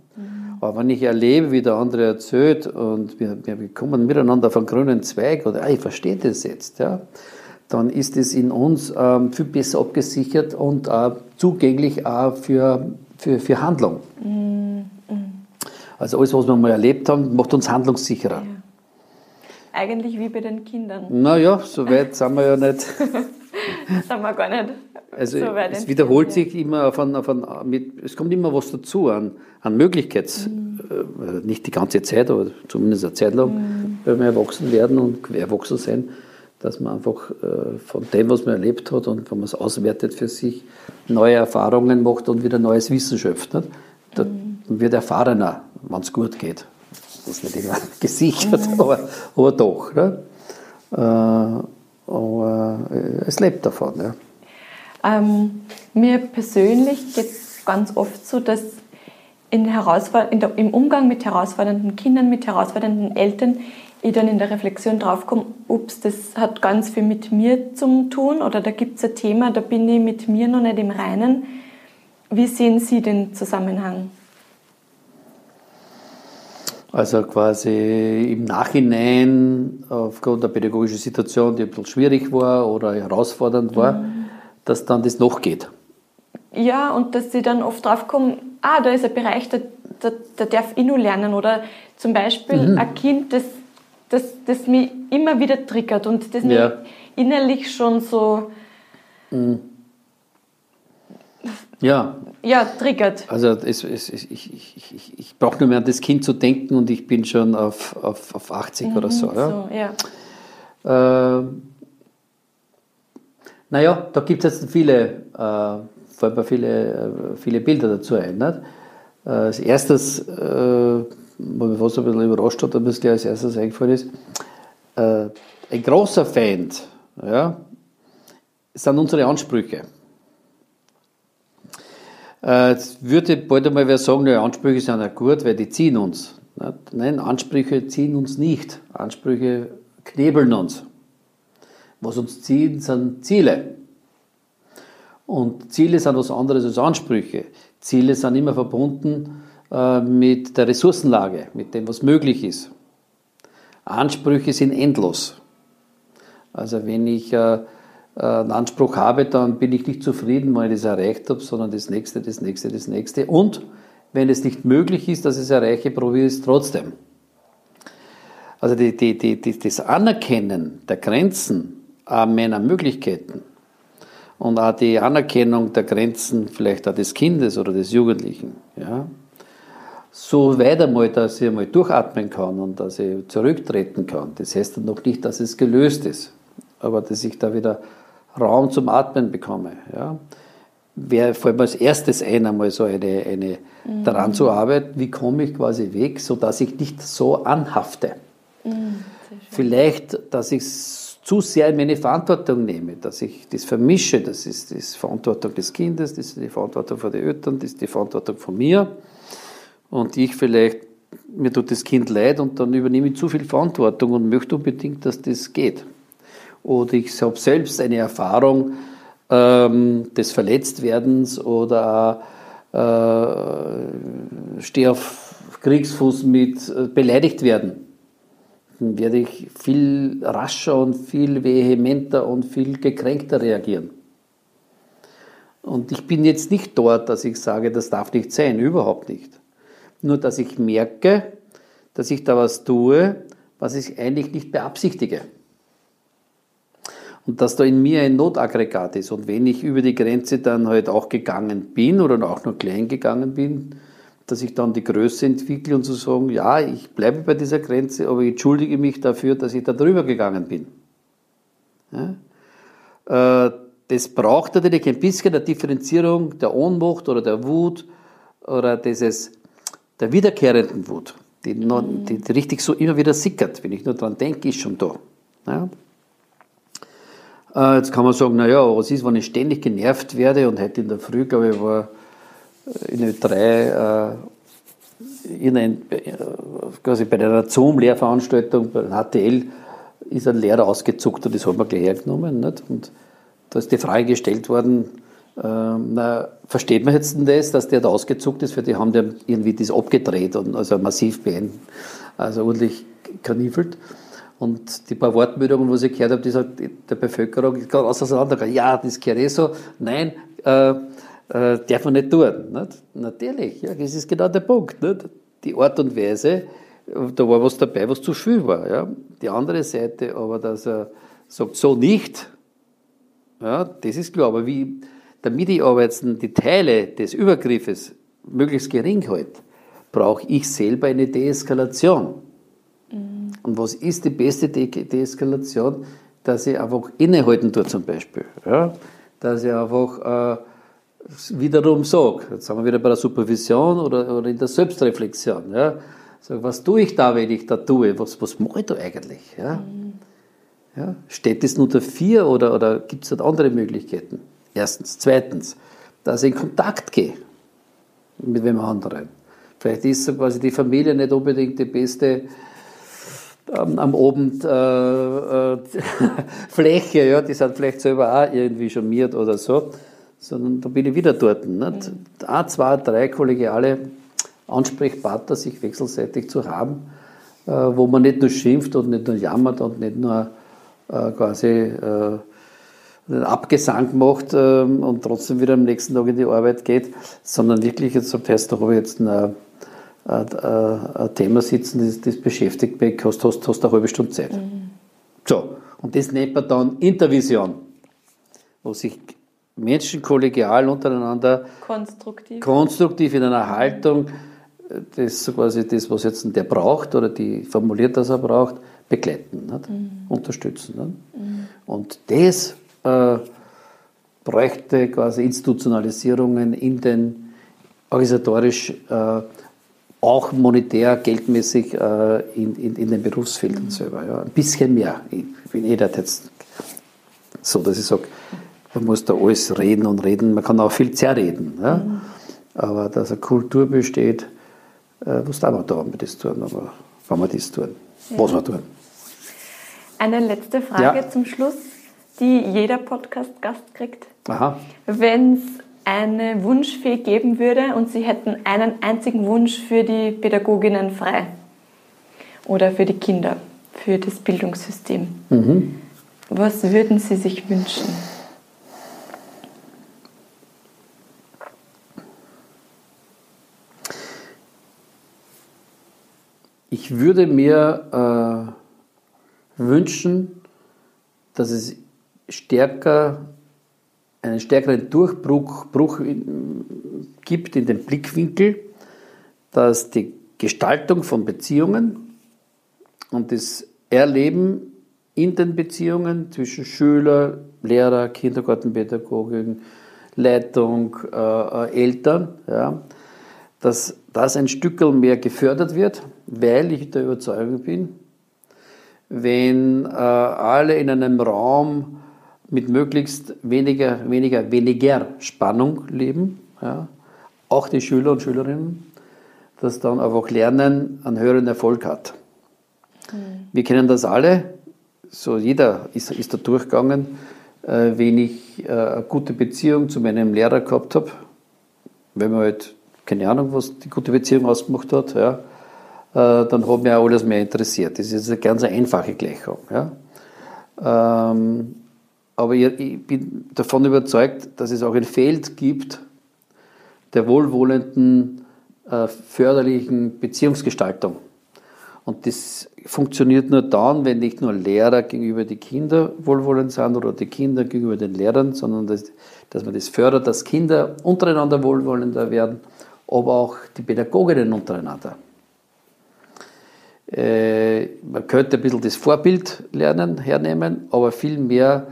[SPEAKER 2] Aber wenn ich erlebe, wie der andere erzählt und wir, wir kommen miteinander auf einen grünen Zweig oder ah, ich verstehe das jetzt, ja, dann ist es in uns ähm, viel besser abgesichert und äh, zugänglich auch für, für, für Handlung. Mhm. Also alles, was wir mal erlebt haben, macht uns handlungssicherer. Ja.
[SPEAKER 1] Eigentlich wie bei den Kindern.
[SPEAKER 2] Naja, so weit sind wir ja nicht. [LAUGHS] sind
[SPEAKER 1] wir gar nicht.
[SPEAKER 2] Also so es wiederholt sich immer auf ein, auf ein, mit, es kommt immer was dazu an, an Möglichkeiten, mhm. äh, nicht die ganze Zeit, aber zumindest eine Zeit lang, mhm. wenn wir erwachsen werden und erwachsen sein, dass man einfach äh, von dem, was man erlebt hat und wenn man es auswertet für sich, neue Erfahrungen macht und wieder neues Wissen schöpft. Nicht? Da mhm. wird erfahrener, wenn es gut geht. Das ist nicht immer [LAUGHS] gesichert, mhm. aber, aber doch. Ne? Äh, aber es lebt davon. Ja.
[SPEAKER 1] Ähm, mir persönlich geht es ganz oft so, dass in in der, im Umgang mit herausfordernden Kindern, mit herausfordernden Eltern, ich dann in der Reflexion draufkomme, ups, das hat ganz viel mit mir zu tun oder da gibt es ein Thema, da bin ich mit mir noch nicht im Reinen. Wie sehen Sie den Zusammenhang?
[SPEAKER 2] Also quasi im Nachhinein, aufgrund der pädagogischen Situation, die ein bisschen schwierig war oder herausfordernd war, mhm. Dass dann das noch geht.
[SPEAKER 1] Ja, und dass sie dann oft drauf kommen, ah, da ist ein Bereich, da, da, da darf ich nur lernen. Oder zum Beispiel mhm. ein Kind, das, das, das mich immer wieder triggert und das ja. mich innerlich schon so mhm.
[SPEAKER 2] ja.
[SPEAKER 1] Ja, triggert.
[SPEAKER 2] Also es, es, ich, ich, ich, ich brauche nur mehr an das Kind zu denken und ich bin schon auf, auf, auf 80 mhm, oder so. Ja? so ja. Äh, naja, da gibt es jetzt viele, äh, fallen viele, äh, viele Bilder dazu ein. Nicht? Äh, als erstes, äh, was mich fast ein bisschen überrascht hat, es gleich als erstes eingefallen ist, äh, ein großer Feind ja, sind unsere Ansprüche. Äh, jetzt würde bald einmal wer sagen, ja, Ansprüche sind ja gut, weil die ziehen uns. Nein, Ansprüche ziehen uns nicht. Ansprüche knebeln uns. Was uns ziehen, sind Ziele. Und Ziele sind was anderes als Ansprüche. Ziele sind immer verbunden äh, mit der Ressourcenlage, mit dem, was möglich ist. Ansprüche sind endlos. Also wenn ich äh, äh, einen Anspruch habe, dann bin ich nicht zufrieden, wenn ich das erreicht habe, sondern das nächste, das nächste, das nächste. Und wenn es nicht möglich ist, dass ich es erreiche, probiere ich es trotzdem. Also die, die, die, das Anerkennen der Grenzen meiner Möglichkeiten und auch die Anerkennung der Grenzen vielleicht auch des Kindes oder des Jugendlichen. Ja, so weit einmal, dass ich einmal durchatmen kann und dass ich zurücktreten kann. Das heißt dann noch nicht, dass es gelöst ist, aber dass ich da wieder Raum zum Atmen bekomme. Ja. Wäre vor allem als erstes ein, einmal so eine, eine mhm. daran zu arbeiten, wie komme ich quasi weg, sodass ich nicht so anhafte. Mhm, Vielleicht, dass ich zu sehr in meine Verantwortung nehme, dass ich das vermische, das ist die Verantwortung des Kindes, das ist die Verantwortung von den Eltern, das ist die Verantwortung von mir und ich vielleicht, mir tut das Kind leid und dann übernehme ich zu viel Verantwortung und möchte unbedingt, dass das geht oder ich habe selbst eine Erfahrung ähm, des Verletztwerdens oder äh, stehe auf Kriegsfuß mit äh, beleidigt werden. Werde ich viel rascher und viel vehementer und viel gekränkter reagieren. Und ich bin jetzt nicht dort, dass ich sage, das darf nicht sein, überhaupt nicht. Nur dass ich merke, dass ich da was tue, was ich eigentlich nicht beabsichtige und dass da in mir ein Notaggregat ist. Und wenn ich über die Grenze dann halt auch gegangen bin oder auch nur klein gegangen bin, dass ich dann die Größe entwickle und zu so sagen, ja, ich bleibe bei dieser Grenze, aber ich entschuldige mich dafür, dass ich da drüber gegangen bin. Ja? Äh, das braucht natürlich ein bisschen der Differenzierung der Ohnmacht oder der Wut oder dieses, der wiederkehrenden Wut, die, noch, die, die richtig so immer wieder sickert. Wenn ich nur dran denke, ist schon da. Ja? Äh, jetzt kann man sagen, naja, was ist, wenn ich ständig genervt werde und heute in der Früh, glaube ich, war in Ö3 äh, in ein, äh, quasi bei einer Zoom-Lehrveranstaltung, bei HTL, ist ein Lehrer ausgezuckt und das hat man gleich hergenommen. Nicht? Und da ist die Frage gestellt worden, äh, na, versteht man jetzt denn das, dass der da ausgezuckt ist? Für die haben die irgendwie das abgedreht und also massiv beendet, also ordentlich kanifelt. Und die paar Wortmeldungen, was ich gehört habe, die sagt der Bevölkerung ist gerade auseinandergegangen. Ja, das gehört eh so. Nein, äh, äh, darf man nicht tun. Nicht? Natürlich, ja, das ist genau der Punkt. Nicht? Die Art und Weise, da war was dabei, was zu viel war. Ja? Die andere Seite, aber dass er sagt, so nicht, ja, das ist klar. Aber wie, damit ich aber jetzt die Teile des Übergriffes möglichst gering halte, brauche ich selber eine Deeskalation. Und was ist die beste De Deeskalation? Dass ich einfach innehalten tue zum Beispiel. Ja? Dass ich einfach äh, wiederum sage, jetzt sind wir wieder bei der Supervision oder, oder in der Selbstreflexion. Ja? Sag, was tue ich da, wenn ich da tue? Was, was mache ich da eigentlich? Ja? Ja? Steht das nur dafür oder, oder gibt es andere Möglichkeiten? Erstens. Zweitens, dass ich in Kontakt gehe mit wem anderen. Vielleicht ist quasi die Familie nicht unbedingt die beste ähm, am Abend äh, äh, [LAUGHS] Fläche, ja, die sind vielleicht selber auch irgendwie charmiert oder so. Sondern da bin ich wieder dort. Nicht? Mhm. Ein, zwei, drei kollegiale Ansprechpartner sich wechselseitig zu haben, äh, wo man nicht nur schimpft und nicht nur jammert und nicht nur äh, quasi äh, einen Abgesang macht ähm, und trotzdem wieder am nächsten Tag in die Arbeit geht, sondern wirklich jetzt sagt, heißt, da habe ich jetzt ein, ein, ein, Thema sitzen, das, das beschäftigt mich, hast, hast, hast eine halbe Stunde Zeit. Mhm. So, und das nennt man dann Intervision, wo sich Menschen kollegial untereinander
[SPEAKER 1] konstruktiv,
[SPEAKER 2] konstruktiv in einer Haltung, das quasi das, was jetzt der braucht oder die formuliert, dass er braucht, begleiten, mhm. unterstützen. Mhm. Und das äh, bräuchte quasi Institutionalisierungen in den organisatorisch äh, auch monetär, geldmäßig äh, in, in, in, den Berufsfeldern mhm. selber. Ja. Ein bisschen mehr. Ich bin eh jetzt so, dass ich sage, man muss da alles reden und reden. Man kann auch viel zerreden. Ja. Mhm. Aber dass eine Kultur besteht, äh, man da, wenn wir das tun, aber wenn wir das tun, ja. was wir tun.
[SPEAKER 1] Eine letzte Frage ja. zum Schluss, die jeder Podcast-Gast kriegt. Wenn es eine Wunschfee geben würde und Sie hätten einen einzigen Wunsch für die Pädagoginnen frei oder für die Kinder, für das Bildungssystem, mhm. was würden Sie sich wünschen?
[SPEAKER 2] Ich würde mir äh, wünschen, dass es stärker einen stärkeren Durchbruch Bruch gibt in den Blickwinkel, dass die Gestaltung von Beziehungen und das Erleben in den Beziehungen zwischen Schüler, Lehrer, Kindergartenpädagogin, Leitung, äh, äh Eltern, ja, dass das ein Stück mehr gefördert wird, weil ich der Überzeugung bin, wenn äh, alle in einem Raum mit möglichst weniger, weniger, weniger Spannung leben, ja, auch die Schüler und Schülerinnen, dass dann einfach Lernen einen höheren Erfolg hat. Mhm. Wir kennen das alle, so jeder ist, ist da durchgegangen, äh, wenn ich äh, eine gute Beziehung zu meinem Lehrer gehabt habe, wenn man halt keine Ahnung, was die gute Beziehung ausgemacht hat, ja, äh, dann hat mich auch alles mehr interessiert. Das ist eine ganz einfache Gleichung. Ja. Ähm, aber ich, bin davon überzeugt, dass es auch ein Feld gibt der wohlwollenden, äh, förderlichen Beziehungsgestaltung. Und das funktioniert nur dann, wenn nicht nur Lehrer gegenüber die Kinder wohlwollend sind oder die Kinder gegenüber den Lehrern, sondern dass, dass man das fördert, dass Kinder untereinander wohlwollender werden aber auch die Pädagoginnen untereinander. Äh, man könnte ein bisschen das Vorbild lernen, hernehmen, aber vielmehr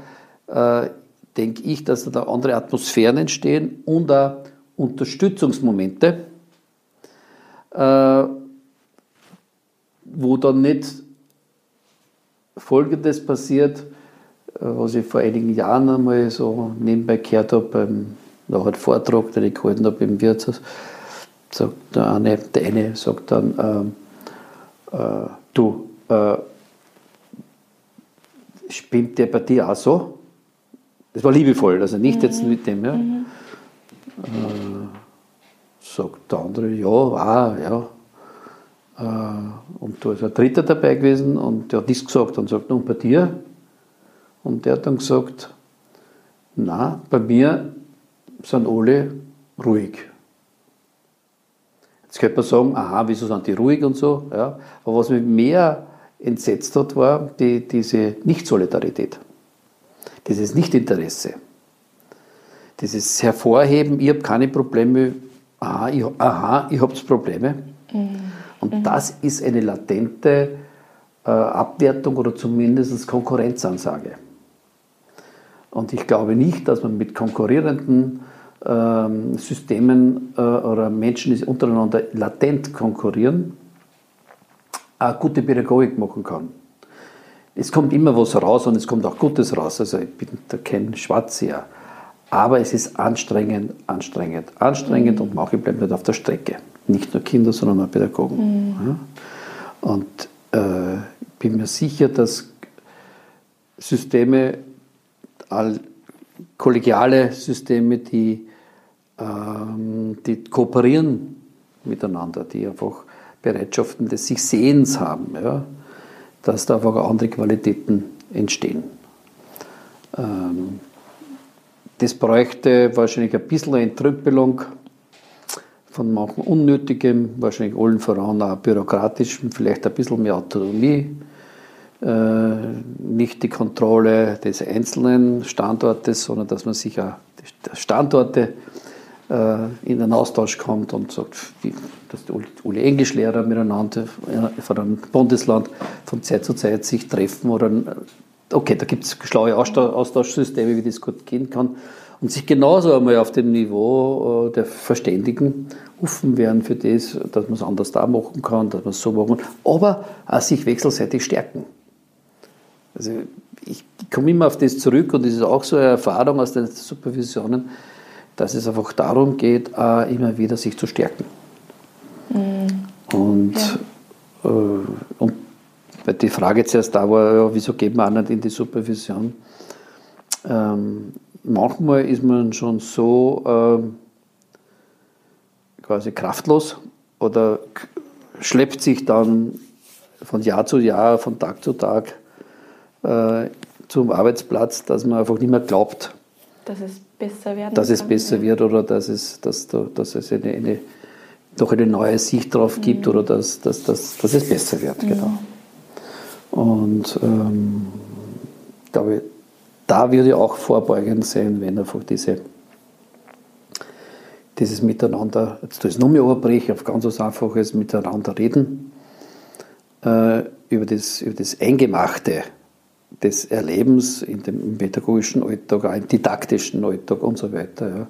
[SPEAKER 2] äh, denke ich, dass da andere Atmosphären entstehen und auch Unterstützungsmomente, äh, wo dann nicht Folgendes passiert, äh, was ich vor einigen Jahren einmal so nebenbei gehört habe, beim, nach einem Vortrag, den ich gehalten habe im Wirtshaus, sagt der eine, der eine sagt dann, ähm, äh, du, äh, spinnt der bei dir auch so? Das war liebevoll, also nicht mhm. jetzt mit dem, ja. Mhm. Äh, sagt der andere, ja, ah, ja. Äh, und da ist ein Dritter dabei gewesen und der hat das gesagt und sagt, und bei dir? Und der hat dann gesagt, na, bei mir sind alle ruhig. Jetzt könnte man sagen, aha, wieso sind die ruhig und so. Ja. Aber was mich mehr entsetzt hat, war die, diese Nicht-Solidarität, dieses Nicht-Interesse, dieses Hervorheben, ich habe keine Probleme, aha, ich, aha, ich habe Probleme. Mhm. Und mhm. das ist eine latente äh, Abwertung oder zumindest Konkurrenzansage. Und ich glaube nicht, dass man mit konkurrierenden ähm, Systemen äh, oder Menschen, die untereinander latent konkurrieren, eine gute Pädagogik machen kann. Es kommt immer was raus und es kommt auch Gutes raus. Also ich bin da kein Schwarzseher. Aber es ist anstrengend, anstrengend, anstrengend mhm. und manche bleiben nicht auf der Strecke. Nicht nur Kinder, sondern auch Pädagogen. Mhm. Ja? Und äh, ich bin mir sicher, dass Systeme all kollegiale Systeme, die, ähm, die kooperieren miteinander, die einfach Bereitschaften des sich Sehens haben, ja, dass da einfach andere Qualitäten entstehen. Ähm, das bräuchte wahrscheinlich ein bisschen eine Entrüppelung von manchen Unnötigem, wahrscheinlich allen voran auch bürokratischem, vielleicht ein bisschen mehr Autonomie, nicht die Kontrolle des einzelnen Standortes, sondern dass man sich auch Standorte äh, in den Austausch kommt und sagt, dass die alle Englischlehrer miteinander von einem Bundesland von Zeit zu Zeit sich treffen oder okay, da gibt es schlaue Austauschsysteme, wie das gut gehen kann und sich genauso einmal auf dem Niveau äh, der Verständigen offen werden für das, dass man es anders da machen kann, dass man es so machen kann, aber auch sich wechselseitig stärken. Also ich komme immer auf das zurück und das ist auch so eine Erfahrung aus den Supervisionen, dass es einfach darum geht, immer wieder sich zu stärken. Mhm. Und, ja. äh, und weil die Frage zuerst da war, ja, wieso geht man auch nicht in die Supervision? Ähm, manchmal ist man schon so ähm, quasi kraftlos oder schleppt sich dann von Jahr zu Jahr, von Tag zu Tag äh, zum Arbeitsplatz, dass man einfach nicht mehr glaubt,
[SPEAKER 1] dass es besser werden
[SPEAKER 2] dass es besser ja. wird oder dass es, dass, dass es eine, eine, doch eine neue Sicht drauf gibt mhm. oder dass, dass, dass, dass es besser wird. Mhm. Genau. Und ähm, glaube, da würde ich auch vorbeugend sein, wenn einfach diese, dieses Miteinander, jetzt tue ich es nur mehr überbrechen, auf ganz was Einfaches Miteinander reden, äh, über, das, über das Eingemachte des Erlebens in dem im pädagogischen Alltag, auch im didaktischen Alltag und so weiter, ja,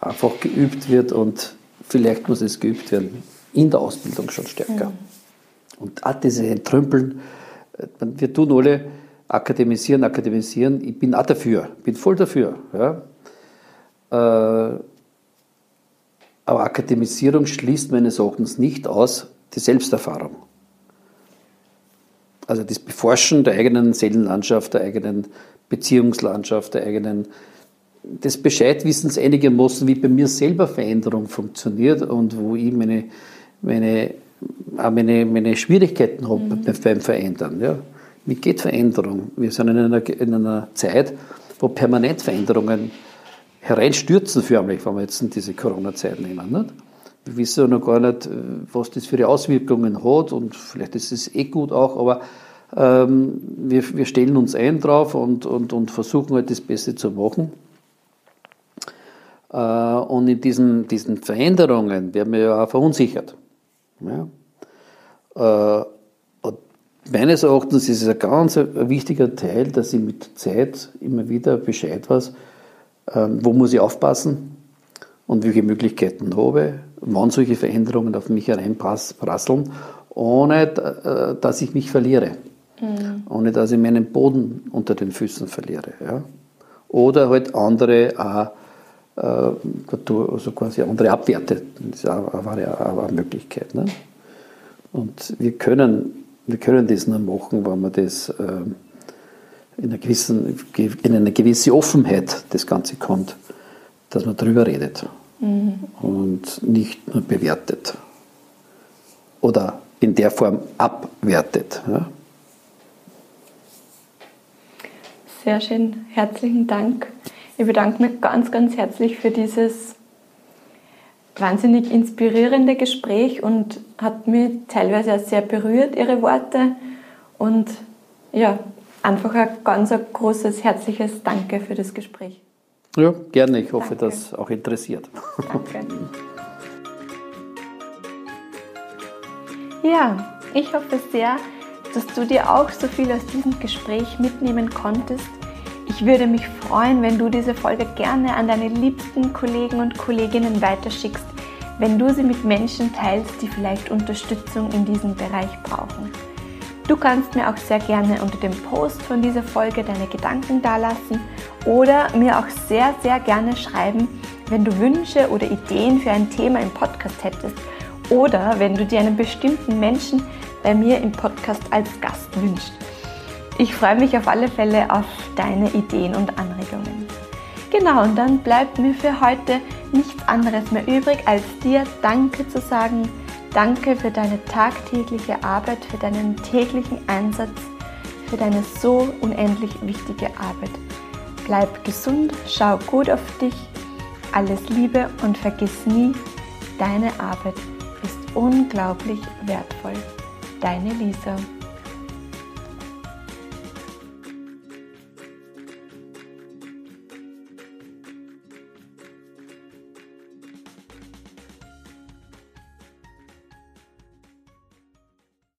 [SPEAKER 2] einfach geübt wird und vielleicht muss es geübt werden in der Ausbildung schon stärker. Mhm. Und auch diese Entrümpeln, wir tun alle akademisieren, akademisieren, ich bin auch dafür, bin voll dafür. Ja. Äh, aber Akademisierung schließt meines Erachtens nicht aus die Selbsterfahrung also das Beforschen der eigenen Seelenlandschaft, der eigenen Beziehungslandschaft, der eigenen, des Bescheidwissens einigermaßen, wie bei mir selber Veränderung funktioniert und wo ich meine, meine, auch meine, meine Schwierigkeiten habe mhm. beim Verändern. Ja. Wie geht Veränderung? Wir sind in einer, in einer Zeit, wo permanent Veränderungen hereinstürzen förmlich, wenn wir jetzt diese Corona-Zeit nehmen. Nicht? Wir wissen ja noch gar nicht, was das für Auswirkungen hat und vielleicht ist es eh gut auch, aber ähm, wir, wir stellen uns ein drauf und, und, und versuchen halt das Beste zu machen. Äh, und in diesen, diesen Veränderungen werden wir ja auch verunsichert. Ja? Äh, meines Erachtens ist es ein ganz wichtiger Teil, dass ich mit Zeit immer wieder Bescheid weiß, äh, wo muss ich aufpassen und welche Möglichkeiten habe, wann solche Veränderungen auf mich hereinprasseln, ohne dass ich mich verliere mhm. ohne dass ich meinen Boden unter den Füßen verliere. Ja? Oder halt andere auch, äh, also quasi andere abwerte. Das ist auch, auch eine, Möglichkeit. Ne? Und wir können, wir können das nur machen, wenn wir das äh, in, einer gewissen, in eine gewisse Offenheit das Ganze kommt, dass man darüber redet mhm. und nicht nur bewertet oder in der Form abwertet. Ja?
[SPEAKER 1] Sehr schön, herzlichen Dank. Ich bedanke mich ganz, ganz herzlich für dieses wahnsinnig inspirierende Gespräch und hat mich teilweise auch sehr berührt, Ihre Worte. Und ja, einfach ein ganz ein großes, herzliches Danke für das Gespräch.
[SPEAKER 2] Ja, gerne. Ich hoffe, Danke. das auch interessiert.
[SPEAKER 1] Danke. [LAUGHS] Ja, ich hoffe sehr, dass du dir auch so viel aus diesem Gespräch mitnehmen konntest. Ich würde mich freuen, wenn du diese Folge gerne an deine liebsten Kollegen und Kolleginnen weiterschickst, wenn du sie mit Menschen teilst, die vielleicht Unterstützung in diesem Bereich brauchen. Du kannst mir auch sehr gerne unter dem Post von dieser Folge deine Gedanken dalassen oder mir auch sehr, sehr gerne schreiben, wenn du Wünsche oder Ideen für ein Thema im Podcast hättest oder wenn du dir einen bestimmten Menschen bei mir im Podcast als Gast wünschst. Ich freue mich auf alle Fälle auf deine Ideen und Anregungen. Genau, und dann bleibt mir für heute nichts anderes mehr übrig, als dir Danke zu sagen. Danke für deine tagtägliche Arbeit, für deinen täglichen Einsatz, für deine so unendlich wichtige Arbeit. Bleib gesund, schau gut auf dich, alles Liebe und vergiss nie, deine Arbeit ist unglaublich wertvoll. Deine Lisa.